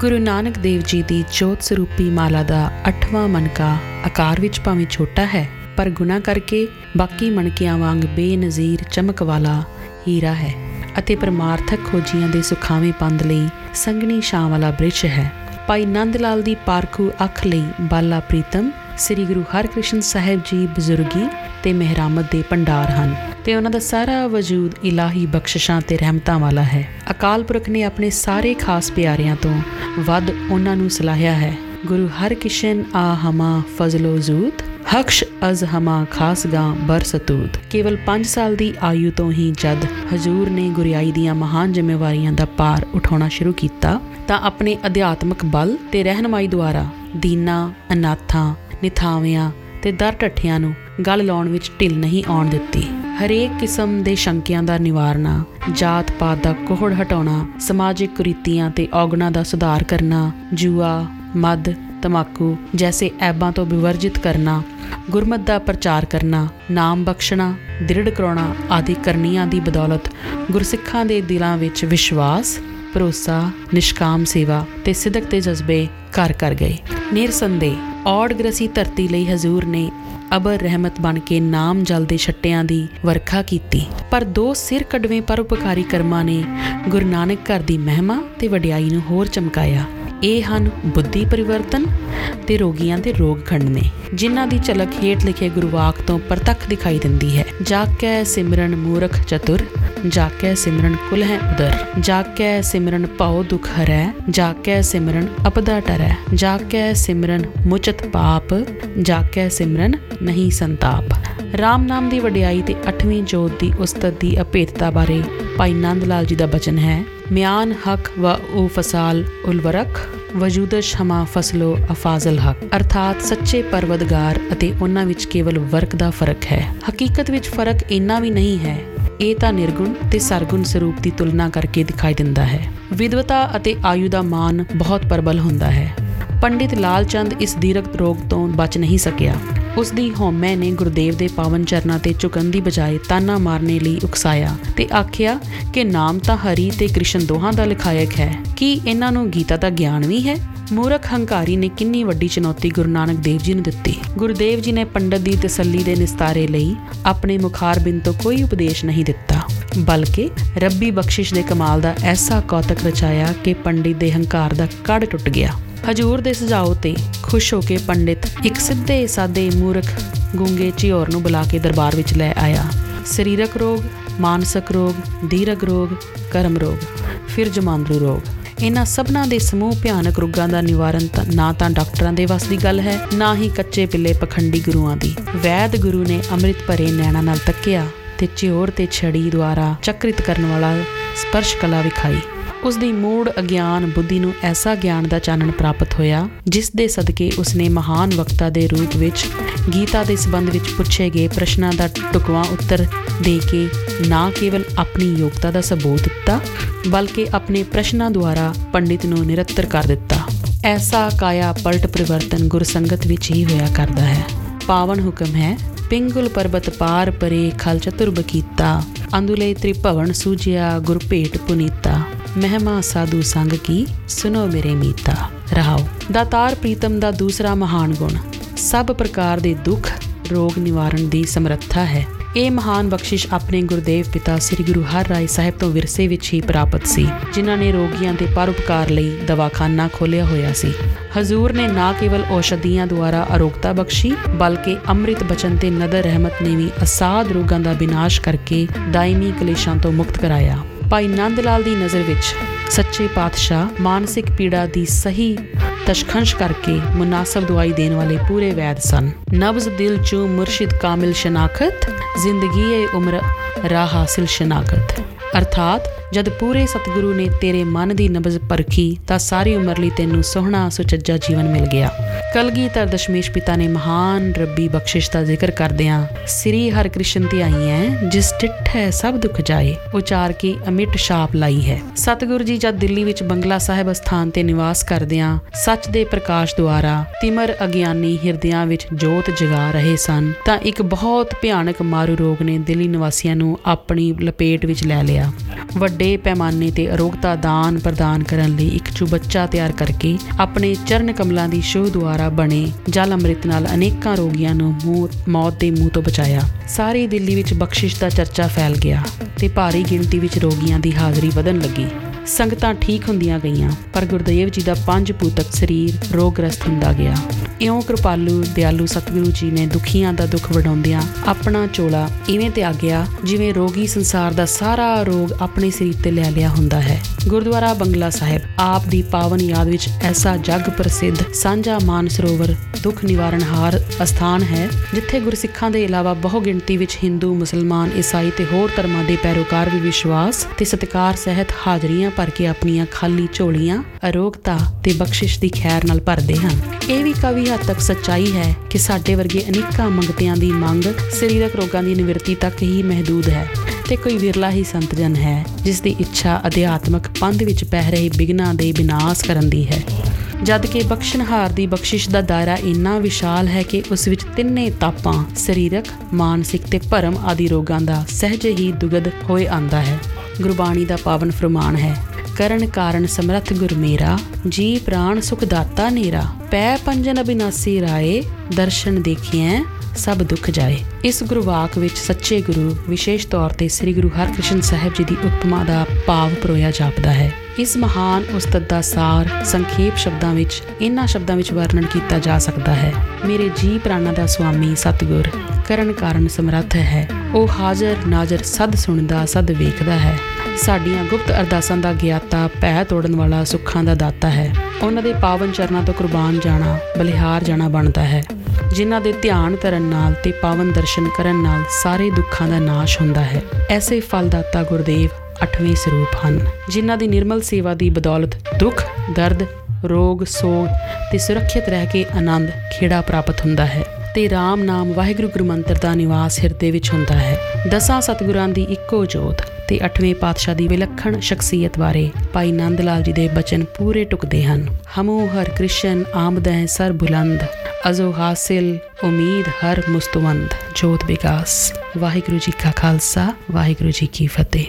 ਗੁਰੂ ਨਾਨਕ ਦੇਵ ਜੀ ਦੀ ਜੋਤ ਸਰੂਪੀ ਮਾਲਾ ਦਾ 8ਵਾਂ ਮਨਕਾ ਆਕਾਰ ਵਿੱਚ ਭਾਵੇਂ ਛੋਟਾ ਹੈ, ਪਰ ਗੁਨਾ ਕਰਕੇ ਬਾਕੀ ਮਣਕਿਆਂ ਵਾਂਗ ਬੇਨਜ਼ੀਰ ਚਮਕ ਵਾਲਾ ਹੀਰਾ ਹੈ ਅਤੇ ਪਰਮਾਰਥਕ ਖੋਜੀਆਂ ਦੇ ਸੁਖਾਵੇਂ ਪੰਦ ਲਈ ਸੰਗਣੀ ਛਾਂ ਵਾਲਾ ਬ੍ਰਿਸ਼ ਹੈ। ਭਾਈ ਨੰਦ ਲਾਲ ਦੀ ਪਾਰਖੂ ਅੱਖ ਲਈ ਬਾਲਾ ਪ੍ਰੀਤਮ, ਸ੍ਰੀ ਗੁਰੂ ਹਰਕ੍ਰਿਸ਼ਨ ਸਾਹਿਬ ਜੀ ਬਜ਼ੁਰਗੀ ਤੇ ਮਹਿਰਾਮਤ ਦੇ ਭੰਡਾਰ ਹਨ। ਤੇ ਉਹਨਾਂ ਦਾ ਸਾਰਾ ਵਜੂਦ ਇਲਾਹੀ ਬਖਸ਼ਿਸ਼ਾਂ ਤੇ ਰਹਿਮਤਾਂ ਵਾਲਾ ਹੈ। ਅਕਾਲ ਪੁਰਖ ਨੇ ਆਪਣੇ ਸਾਰੇ ਖਾਸ ਪਿਆਰਿਆਂ ਤੋਂ ਵੱਧ ਉਹਨਾਂ ਨੂੰ ਸਲਾਹਿਆ ਹੈ। ਗੁਰੂ ਹਰਕ੍ਰਿਸ਼ਨ ਆ ਹਮਾ ਫਜ਼ਲੋ ਜ਼ੂਤ ਹਕਸ਼ ਅਜ਼ ਹਮਾ ਖਾਸ ਗਾਂ ਬਰਸਤੂਤ ਕੇਵਲ 5 ਸਾਲ ਦੀ ਆਯੂ ਤੋਂ ਹੀ ਜਦ ਹਜੂਰ ਨੇ ਗੁਰਿਆਈ ਦੀਆਂ ਮਹਾਨ ਜ਼ਿੰਮੇਵਾਰੀਆਂ ਦਾ ਪਾਰ ਉਠਾਉਣਾ ਸ਼ੁਰੂ ਕੀਤਾ, ਤਾਂ ਆਪਣੇ ਅਧਿਆਤਮਕ ਬਲ ਤੇ ਰਹਿਨਮਾਈ ਦੁਆਰਾ ਦੀਨਾ, ਅਨਾਥਾਂ, ਨਿਥਾਵਿਆਂ ਤੇ ਦਰ ਟੱਠਿਆਂ ਨੂੰ ਗੱਲ ਲਾਉਣ ਵਿੱਚ ਢਿੱਲ ਨਹੀਂ ਆਉਣ ਦਿੱਤੀ। ਹਰੇਕ ਕਿਸਮ ਦੇ ਸ਼ੰਕਿਆਂ ਦਾ ਨਿਵਾਰਨਾ, ਜਾਤ ਪਾਤ ਦਾ ਕੋਹੜ ਹਟਾਉਣਾ, ਸਮਾਜਿਕ ਕੁਰੀਤੀਆਂ ਤੇ ਔਗਣਾ ਦਾ ਸੁਧਾਰ ਕਰਨਾ, ਜੂਆ ਮਦ ਤਮਾਕੂ ਜੈਸੇ ਐਬਾਂ ਤੋਂ ਵਿਵਰਜਿਤ ਕਰਨਾ, ਗੁਰਮਤ ਦਾ ਪ੍ਰਚਾਰ ਕਰਨਾ, ਨਾਮ ਬਖਸ਼ਣਾ, ਦ੍ਰਿੜ ਕਰਾਉਣਾ ਆਦਿ ਕਰਨੀਆਂ ਦੀ ਬਦੌਲਤ ਗੁਰਸਿੱਖਾਂ ਦੇ ਦਿਲਾਂ ਵਿੱਚ ਵਿਸ਼ਵਾਸ, ਭਰੋਸਾ, ਨਿਸ਼ਕਾਮ ਸੇਵਾ ਤੇ ਸਿਦਕ ਤੇ ਜਜ਼ਬੇ ਘਰ ਕਰ ਗਏ। ਨਿਰਸੰਦੇਹ ਔੜ ਗ੍ਰਸੀ ਧਰਤੀ ਲਈ ਹਜ਼ੂਰ ਨੇ ਅਬਰ ਰਹਿਮਤ ਬਣ ਕੇ ਨਾਮ ਜਲ ਦੇ ਛੱਟਿਆਂ ਦੀ ਵਰਖਾ ਕੀਤੀ। ਪਰ ਦੋ ਸਿਰ ਕਡਵੇਂ ਪਰਉਪਕਾਰੀ ਕਰਮਾਂ ਨੇ ਗੁਰੂ ਨਾਨਕ ਘਰ ਦੀ ਮਹਿਮਾ ਤੇ ਵਡਿਆਈ ਨੂੰ ਹੋਰ ਚਮਕਾਇਆ। ਇਹ ਹਨ ਬੁੱਧੀ ਪਰਿਵਰਤਨ ਤੇ ਰੋਗੀਆਂ ਦੇ ਰੋਗ ਖੰਡਨੇ, ਜਿਨ੍ਹਾਂ ਦੀ ਝਲਕ ਹੇਠ ਲਿਖੇ ਗੁਰਵਾਕ ਤੋਂ ਪ੍ਰਤੱਖ ਦਿਖਾਈ ਦਿੰਦੀ ਹੈ। ਜਾਕੈ ਸਿਮਰਨ ਮੂਰਖ ਚਤੁਰ, ਜਾਕੈ ਸਿਮਰਨ ਕੁਲ ਹੈ ਉਦਰ, ਜਾਕੈ ਸਿਮਰਨ ਭਉ ਦੁਖ ਹਰੈ, ਜਾਕੈ ਸਿਮਰਨ ਅਪਦਾ ਟਰੈ, ਜਾਕੈ ਸਿਮਰਨ ਮੁਚਤ ਪਾਪ, ਜਾਕੈ ਸਿਮਰਨ ਨਹੀਂ ਸੰਤਾਪ। RAM ਨਾਮ ਦੀ ਵਡਿਆਈ ਤੇ 8ਵੀਂ ਜੋਤ ਦੀ ਉਸਤਤ ਦੀ ਅਪੇਤਤਾ ਬਾਰੇ ਭਾਈ ਨੰਦ ਲਾਲ ਜੀ ਦਾ ਬਚਨ ਹੈ ਮਿਆਨ ਹਕ ਵ ਉ ਫਸਾਲ ਉਲਵਰਕ ਵਜੂਦਸ਼ ਹਮਾ ਫਸਲੋ ਅਫਾਜ਼ਲ ਹਕ। ਅਰਥਾਤ ਸੱਚੇ ਪਰਵਦਗਾਰ ਅਤੇ ਉਹਨਾਂ ਵਿੱਚ ਕੇਵਲ ਵਰਕ ਦਾ ਫ਼ਰਕ ਹੈ। ਹਕੀਕਤ ਵਿੱਚ ਫ਼ਰਕ ਇੰਨਾ ਵੀ ਨਹੀਂ ਹੈ। ਇਹ ਤਾਂ ਨਿਰਗੁਣ ਤੇ ਸਰਗੁਣ ਸਰੂਪ ਦੀ ਤੁਲਨਾ ਕਰਕੇ ਦਿਖਾਈ ਦਿੰਦਾ ਹੈ। ਵਿਦਵਤਾ ਅਤੇ ਆਯੂ ਦਾ ਮਾਨ ਬਹੁਤ ਪ੍ਰਬਲ ਹੁੰਦਾ ਹੈ। ਪੰਡਿਤ ਲਾਲ ਚੰਦ ਇਸ ਦੀਰਘ ਰੋਗ ਤੋਂ ਬਚ ਨਹੀਂ ਸਕਿਆ। ਉਸ ਦੀ ਹਉਮੈ ਨੇ ਗੁਰਦੇਵ ਦੇ ਪਾਵਨ ਚਰਨਾਂ ਤੇ ਝੁਕਣ ਦੀ ਬਜਾਏ ਤਾਨਾ ਮਾਰਨੇ ਲਈ ਉਕਸਾਇਆ ਤੇ ਆਖਿਆ ਕਿ ਨਾਮ ਤਾਂ ਹਰੀ ਤੇ ਕ੍ਰਿਸ਼ਨ ਦੋਹਾਂ ਦਾ ਲਿਖਾਇਕ ਹੈ। ਕੀ ਇਹਨਾਂ ਨੂੰ ਗੀਤਾ ਦਾ ਗਿਆਨ ਵੀ ਹੈ? ਮੂਰਖ ਹੰਕਾਰੀ ਨੇ ਕਿੰਨੀ ਵੱਡੀ ਚੁਣੌਤੀ ਗੁਰੂ ਨਾਨਕ ਦੇਵ ਜੀ ਨੂੰ ਦਿੱਤੀ। ਗੁਰਦੇਵ ਜੀ ਨੇ ਪੰਡਤ ਦੀ ਤਸੱਲੀ ਦੇ ਨਿਸਤਾਰੇ ਲਈ ਆਪਣੇ ਮੁਖਾਰਬਿੰਦ ਤੋਂ ਕੋਈ ਉਪਦੇਸ਼ ਨਹੀਂ ਦਿੱਤਾ। ਬਲਕਿ ਰੱਬੀ ਬਖਸ਼ਿਸ਼ ਦੇ ਕਮਾਲ ਦਾ ਐਸਾ ਕੌਤਕ ਰਚਾਇਆ ਕਿ ਪੰਡਿਤ ਦੇ ਹੰਕਾਰ ਦਾ ਕੜ ਟੁੱਟ ਗਿਆ। ਹਜੂਰ ਦੇ ਸੁਝਾਅ ਤੇ ਖੁਸ਼ ਹੋ ਕੇ ਪੰਡਿਤ ਇੱਕ ਸਿੱਧੇ ਸਾਦੇ ਮੂਰਖ ਗੁੰਗੇ ਝਿਓਰ ਨੂੰ ਬੁਲਾ ਕੇ ਦਰਬਾਰ ਵਿੱਚ ਲੈ ਆਇਆ। ਸਰੀਰਕ ਰੋਗ, ਮਾਨਸਿਕ ਰੋਗ ਦੀਰਘ ਰੋਗ, ਕਰਮ ਰੋਗ, ਫਿਰ ਜਮਾਂਦਰੂ ਰੋਗ। ਇਹਨਾਂ ਸਭਨਾਂ ਦੇ ਸਮੂਹ ਭਿਆਨਕ ਰੋਗਾਂ ਦਾ ਨਿਵਾਰਨ ਤਾਂ ਨਾ ਤਾਂ ਡਾਕਟਰਾਂ ਦੇ ਵੱਸ ਦੀ ਗੱਲ ਹੈ, ਨਾ ਹੀ ਕੱਚੇ ਪਿੱਲੇ ਪਖੰਡੀ ਗੁਰੂਆਂ ਦੀ। ਵੈਦ ਗੁਰੂ ਨੇ ਅੰਮ੍ਰਿਤ ਭਰੇ ਨੈਣਾ ਨਾਲ ਤੱਕਿਆ। ਤੇ ਝਿਓਰ ਤੇ ਛੜੀ ਦੁਆਰਾ ਚੱਕਰਿਤ ਕਰਨ ਵਾਲਾ ਸਪਰਸ਼ ਕਲਾ ਵਿਖਾਈ। ਉਸ ਦੀ ਮੂੜ ਅਗਿਆਨ ਬੁੱਧੀ ਨੂੰ ਐਸਾ ਗਿਆਨ ਦਾ ਚਾਨਣ ਪ੍ਰਾਪਤ ਹੋਇਆ, ਜਿਸ ਦੇ ਸਦਕੇ ਉਸਨੇ ਮਹਾਨ ਵਕਤਾ ਦੇ ਰੂਪ ਵਿੱਚ ਗੀਤਾ ਦੇ ਸੰਬੰਧ ਵਿੱਚ ਪੁੱਛੇ ਗਏ ਪ੍ਰਸ਼ਨਾਂ ਦਾ ਟੁਕਵਾ ਉੱਤਰ ਦੇ ਕੇ ਨਾ ਕੇਵਲ ਆਪਣੀ ਯੋਗਤਾ ਦਾ ਸਬੂਤ ਦਿੱਤਾ, ਬਲਕਿ ਆਪਣੇ ਪ੍ਰਸ਼ਨਾਂ ਦੁਆਰਾ ਪੰਡਿਤ ਨੂੰ ਨਿਰੱਤਰ ਕਰ ਦਿੱਤਾ। ਐਸਾ ਕਾਇਆ ਪਲਟ ਪਰਿਵਰਤਨ ਗੁਰਸੰਗਤ ਵਿੱਚ ਹੀ ਹੋਇਆ ਕਰਦਾ ਹੈ। ਪਾਵਨ ਹੁਕਮ ਹੈ। ਪਿੰਗੁਲ ਪਰਬਤ ਪਾਰ ਪਰੇ ਖਲ ਚਤੁਰ ਬਕੀਤਾ ਅੰਦੁਲੇ ਤ੍ਰਿਭਵਨ ਸੂਜਿਆ ਗੁਰ ਭੇਟ ਪੁਨੀਤਾ। ਮਹਿਮਾ ਸਾਧੂ ਸੰਗ ਕੀ, ਸੁਨੋ ਮੇਰੇ ਮੀਤਾ। ਰਹਾਓ। ਦਾਤਾਰ ਪ੍ਰੀਤਮ ਦਾ ਦੂਸਰਾ ਮਹਾਨ ਗੁਣ। ਸਭ ਪ੍ਰਕਾਰ ਦੇ ਦੁੱਖ, ਰੋਗ ਨਿਵਾਰਨ ਦੀ ਸਮਰੱਥਾ ਹੈ। ਇਹ ਮਹਾਨ ਬਖਸ਼ਿਸ਼ ਆਪਣੇ ਗੁਰਦੇਵ ਪਿਤਾ ਸ੍ਰੀ ਗੁਰੂ ਹਰਿਰਾਏ ਸਾਹਿਬ ਤੋਂ ਵਿਰਸੇ ਵਿੱਚ ਹੀ ਪ੍ਰਾਪਤ ਸੀ, ਜਿਨ੍ਹਾਂ ਨੇ ਰੋਗੀਆਂ ਦੇ ਪਰਉਪਕਾਰ ਲਈ ਦਵਾਖਾਨਾ ਖੋਲਿਆ ਹੋਇਆ ਸੀ। ਹਜ਼ੂਰ ਨੇ ਨਾ ਕੇਵਲ ਔਸ਼ਧੀਆਂ ਦੁਆਰਾ ਅਰੋਗਤਾ ਬਖਸ਼ੀ, ਬਲਕਿ ਅੰਮ੍ਰਿਤ ਬਚਨ ਤੇ ਨਦਰ ਰਹਿਮਤ ਨੇ ਵੀ ਅਸਾਧ ਰੋਗਾਂ ਦਾ ਵਿਨਾਸ਼ ਕਰਕੇ ਦਾਇਮੀ ਕਲੇਸ਼ਾਂ ਤੋਂ ਮੁਕਤ ਕਰਾਇਆ। ਭਾਈ ਨੰਦ ਲਾਲ ਦੀ ਨਜ਼ਰ ਵਿੱਚ ਸੱਚੇ ਪਾਤਸ਼ਾਹ ਮਾਨਸਿਕ ਪੀੜਾ ਦੀ ਸਹੀ ਤਸ਼ਖੰਸ਼ ਕਰਕੇ ਮੁਨਾਸਬ ਦਵਾਈ ਦੇਣ ਵਾਲੇ ਪੂਰੇ ਵੈਦ ਸਨ। ਨਬਜ਼ ਦਿਲ ਚੋਂ ਮੁਰਸ਼ਿਦ ਕਾਮਿਲ ਸ਼ਨਾਖਤ, ਜ਼ਿੰਦਗੀ ਏ ਉਮਰ ਰਾਹ ਹਾਸਿਲ ਸ਼ਨਾਖਤ। ਅਰਥਾਤ ਜਦ ਪੂਰੇ ਸਤਿਗੁਰੂ ਨੇ ਤੇਰੇ ਮਨ ਦੀ ਨਬਜ਼ ਪਰਖੀ ਤਾਂ ਸਾਰੀ ਉਮਰ ਲਈ ਤੈਨੂੰ ਸੋਹਣਾ ਸੁਚੱਜਾ ਜੀਵਨ ਮਿਲ ਗਿਆ। ਕਲਗੀਧਰ ਦਸ਼ਮੇਸ਼ ਪਿਤਾ ਨੇ ਮਹਾਨ ਰੱਬੀ ਬਖਸ਼ਿਸ਼ ਦਾ ਜ਼ਿਕਰ ਕਰਦਿਆਂ ਸ੍ਰੀ ਹਰਿਕ੍ਰਿਸ਼ਨ ਤੇ ਆਈ ਹੈ, ਜਿਸ ਡਿਠੈ ਸਭ ਦੁੱਖ ਜਾਏ, ਉਚਾਰ ਕੇ ਅਮਿਟ ਛਾਪ ਲਾਈ ਹੈ। ਸਤਿਗੁਰੂ ਜੀ ਜਦ ਦਿੱਲੀ ਵਿੱਚ ਬੰਗਲਾ ਸਾਹਿਬ ਸਥਾਨ ਤੇ ਨਿਵਾਸ ਕਰਦਿਆਂ ਸੱਚ ਦੇ ਪ੍ਰਕਾਸ਼ ਦੁਆਰਾ ਤਿਮਰ ਅਗਿਆਨੀ ਹਿਰਦਿਆਂ ਵਿੱਚ ਜੋਤ ਜਗਾ ਰਹੇ ਸਨ, ਤਾਂ ਇੱਕ ਬਹੁਤ ਭਿਆਨਕ ਮਾਰੂ ਰੋਗ ਨੇ ਦਿੱਲੀ ਨਿਵਾਸੀਆਂ ਨੂੰ ਆਪਣੀ ਲਪੇਟ ਵਿੱਚ ਲੈ ਲਿਆ। ਵੱਡੇ ਪੈਮਾਨੇ ਤੇ ਅਰੋਗਤਾ ਦਾਨ ਪ੍ਰਦਾਨ ਕਰਨ ਲਈ ਇੱਕ ਚੁਬੱਚਾ ਤਿਆਰ ਕਰਕੇ ਆਪਣੇ ਚਰਨ ਕਮਲਾਂ ਦੀ ਸ਼ੋਹ ਦੁਆਰਾ ਬਣੇ ਜਲ ਅੰਮ੍ਰਿਤ ਨਾਲ ਅਨੇਕਾਂ ਰੋਗੀਆਂ ਨੂੰ ਮੌਤ ਦੇ ਮੂੰਹ ਤੋਂ ਬਚਾਇਆ। ਸਾਰੀ ਦਿੱਲੀ ਵਿੱਚ ਬਖਸ਼ਿਸ਼ ਦਾ ਚਰਚਾ ਫੈਲ ਗਿਆ ਤੇ ਭਾਰੀ ਗਿਣਤੀ ਵਿੱਚ ਰੋਗੀਆਂ ਦੀ ਹਾਜ਼ਰੀ ਵਧਣ ਲੱਗੀ। ਸੰਗਤਾਂ ਠੀਕ ਹੁੰਦੀਆਂ ਗਈਆਂ, ਪਰ ਗੁਰਦੇਵ ਜੀ ਦਾ ਪੰਜ ਪੂਤਕ ਸਰੀਰ ਰੋਗਗ੍ਰਸਤ ਹੁੰਦਾ ਗਿਆ। ਇਉਂ ਕਿਰਪਾਲੂ ਦਿਆਲੂ ਸਤਿਗੁਰੂ ਜੀ ਨੇ ਦੁਖੀਆਂ ਦਾ ਦੁੱਖ ਵਡਾਉਂਦਿਆਂ ਆਪਣਾ ਚੋਲਾ ਇਵੇਂ ਤੇ ਆ ਗਿਆ ਜਿਵੇਂ ਰੋਗੀ ਸੰਸਾਰ ਦਾ ਸਾਰਾ ਰੋਗ ਆਪਣੇ ਸਰੀਰ ਤੇ ਲੈ ਲਿਆ ਹੁੰਦਾ ਹੈ। ਗੁਰਦੁਆਰਾ ਬੰਗਲਾ ਸਾਹਿਬ, ਆਪ ਦੀ ਪਾਵਨ ਯਾਦ ਵਿੱਚ ਐਸਾ ਜਗ ਪ੍ਰਸਿੱਧ ਸਾਂਝਾ ਮਾਨ ਸਰੋਵਰ ਦੁੱਖ ਨਿਵਾਰਨ ਹਾਰ ਅਸਥਾਨ ਹੈ, ਜਿੱਥੇ ਗੁਰਸਿੱਖਾਂ ਦੇ ਇਲਾਵਾ ਬਹੁ ਗਿਣਤੀ ਵਿੱਚ ਹਿੰਦੂ, ਮੁਸਲਮਾਨ, ਈਸਾਈ ਤੇ ਹੋਰ ਧਰਮਾਂ ਦੇ ਪੈਰੋਕਾਰ ਵੀ ਵਿਸ਼ਵਾਸ ਤੇ ਸਤਿਕਾਰ ਸਹਿਤ ਹਾਜ਼ਰੀਆਂ ਭਰ ਕੇ ਆਪਣੀਆਂ ਖਾਲੀ ਝੋਲੀਆਂ ਅਰੋਗਤਾ ਤੇ ਬਖਸ਼ਿਸ਼ ਦੀ ਖੈਰ ਨਾਲ ਭਰਦੇ ਹਨ। ਇਹ ਵੀ ਕਵੀ ਹੱਦ ਤੱਕ ਸੱਚਾਈ ਹੈ ਕਿ ਸਾਡੇ ਵਰਗੇ ਅਨੇਕਾਂ ਮੰਗਤਿਆਂ ਦੀ ਮੰਗ ਸਰੀਰਕ ਰੋਗਾਂ ਦੀ ਨਿਵਰਤੀ ਤੱਕ ਹੀ ਮਹਦੂਦ ਹੈ ਤੇ ਕੋਈ ਵਿਰਲਾ ਹੀ ਸੰਤ ਜਨ ਹੈ, ਜਿਸ ਦੀ ਇੱਛਾ ਅਧਿਆਤਮਕ ਪੰਧ ਵਿੱਚ ਪਹਿ ਰਹੇ ਬਿਗਨਾ ਦੇ ਵਿਨਾਸ਼ ਕਰਨ ਦੀ ਹੈ। ਜਦ ਕਿ ਬਖਸ਼ਣਹਾਰ ਦੀ ਬਖਸ਼ਿਸ਼ ਦਾ ਦਾਇਰਾ ਇੰਨਾ ਵਿਸ਼ਾਲ ਹੈ ਕਿ ਉਸ ਵਿੱਚ ਤਿੰਨੇ ਤਾਪਾਂ, ਸਰੀਰਕ, ਮਾਨਸਿਕ ਤੇ ਭਰਮ ਆਦਿ ਰੋਗਾਂ ਦਾ ਸਹਿਜ ਹੀ ਦੁਗਦ ਹੋਏ ਆਂਦਾ ਹੈ। ਗੁਰਬਾਣੀ ਦਾ ਪਾਵਨ ਫਰਮਾਨ ਹੈ ਕਰਨ ਕਾਰਨ ਸਮਰਥ ਗੁਰ ਮੇਰਾ, ਜੀ ਪ੍ਰਾਨ ਸੁਖ ਦਾਤਾ ਨੇਰਾ। ਪੈ ਪੰਜਨ ਅਬਿਨਾਸੀ ਰਾਏ, ਦਰਸ਼ਨ ਦੇਖਿਐ, ਸਭ ਦੁੱਖ ਜਾਏ। ਇਸ ਗੁਰਵਾਕ ਵਿੱਚ ਸੱਚੇ ਗੁਰੂ, ਵਿਸ਼ੇਸ਼ ਤੌਰ ਤੇ ਸ੍ਰੀ ਗੁਰੂ ਹਰਕ੍ਰਿਸ਼ਨ ਸਾਹਿਬ ਜੀ ਦੀ ਉਪਮਾ ਦਾ ਭਾਵ ਪਰੋਇਆ ਜਾਪਦਾ ਹੈ। ਇਸ ਮਹਾਨ ਉਸਤਤ ਦਾ ਸਾਰ ਸੰਖੇਪ ਸ਼ਬਦਾਂ ਵਿੱਚ, ਇਨ੍ਹਾਂ ਸ਼ਬਦਾਂ ਵਿੱਚ ਵਰਣਨ ਕੀਤਾ ਜਾ ਸਕਦਾ ਹੈ। ਮੇਰੇ ਜੀ ਪ੍ਰਾਣਾ ਦਾ ਸੁਆਮੀ ਸਤਗੁਰ, ਕਰਨ ਕਾਰਨ ਸਮਰੱਥ ਹੈ। ਉਹ ਹਾਜ਼ਰ ਨਾਜ਼ਰ ਸਦ ਸੁਣਦਾ, ਸਦ ਵੇਖਦਾ ਹੈ। ਸਾਡੀਆਂ ਗੁਪਤ ਅਰਦਾਸਾਂ ਦਾ ਗਿਆਤਾ ਪੈ ਤੋੜਨ ਵਾਲਾ ਸੁੱਖਾਂ ਦਾ ਦਾਤਾ ਹੈ। ਉਹਨਾਂ ਦੇ ਪਾਵਨ ਚਰਨਾਂ ਤੋਂ ਕੁਰਬਾਨ ਜਾਣਾ, ਬਲਿਹਾਰ ਜਾਣਾ ਬਣਦਾ ਹੈ। ਜਿਨ੍ਹਾਂ ਦੇ ਧਿਆਨ ਕਰਨ ਨਾਲ ਤੇ ਪਾਵਨ ਦਰਸ਼ਨ ਕਰਨ ਨਾਲ ਸਾਰੇ ਦੁੱਖਾਂ ਦਾ ਨਾਸ਼ ਹੁੰਦਾ ਹੈ। ਐਸੇ ਫਲਦਾਤਾ ਗੁਰਦੇਵ ਅਠਵੇਂ ਸਰੂਪ ਹਨ, ਜਿਨ੍ਹਾਂ ਦੀ ਨਿਰਮਲ ਸੇਵਾ ਦੀ ਬਦੌਲਤ ਦੁੱਖ, ਦਰਦ, ਰੋਗ, ਸੋਗ ਤੇ ਸੁਰੱਖਿਅਤ ਰਹਿ ਕੇ ਆਨੰਦ, ਖੇੜਾ ਪ੍ਰਾਪਤ ਹੁੰਦਾ ਹੈ। ਤੇ RAM ਨਾਮ ਵਾਹਿਗੁਰੂ ਗੁਰਮੰਤਰ ਦਾ ਨਿਵਾਸ ਹਿਰਦੇ ਵਿੱਚ ਹੁੰਦਾ ਹੈ। ਦਸਾਂ ਸਤਿਗੁਰਾਂ ਦੀ ਇੱਕੋ ਜੋਤ ਤੇ 8ਵੇਂ ਪਾਤਸ਼ਾਹ ਦੀ ਵਿਲੱਖਣ ਸ਼ਖਸੀਅਤ ਬਾਰੇ ਭਾਈ ਨੰਦ ਲਾਲ ਜੀ ਦੇ ਬਚਨ ਪੂਰੇ ਟੁਕਦੇ ਹਨ। ਹਮੂ ਹਰ ਕ੍ਰਿਸ਼ਨ, ਆਮਦੈ ਸਰ ਬੁਲੰਦ, ਅਜ਼ੋ ਹਾਸਿਲ, ਉਮੀਦ ਹਰ ਮੁਸਤਵੰਦ, ਜੋਤ ਵਿਕਾਸ। ਵਾਹਿਗੁਰੂ ਜੀ ਕਾ ਖਾਲਸਾ, ਵਾਹਿਗੁਰੂ ਜੀ ਕੀ ਫਤਿਹ।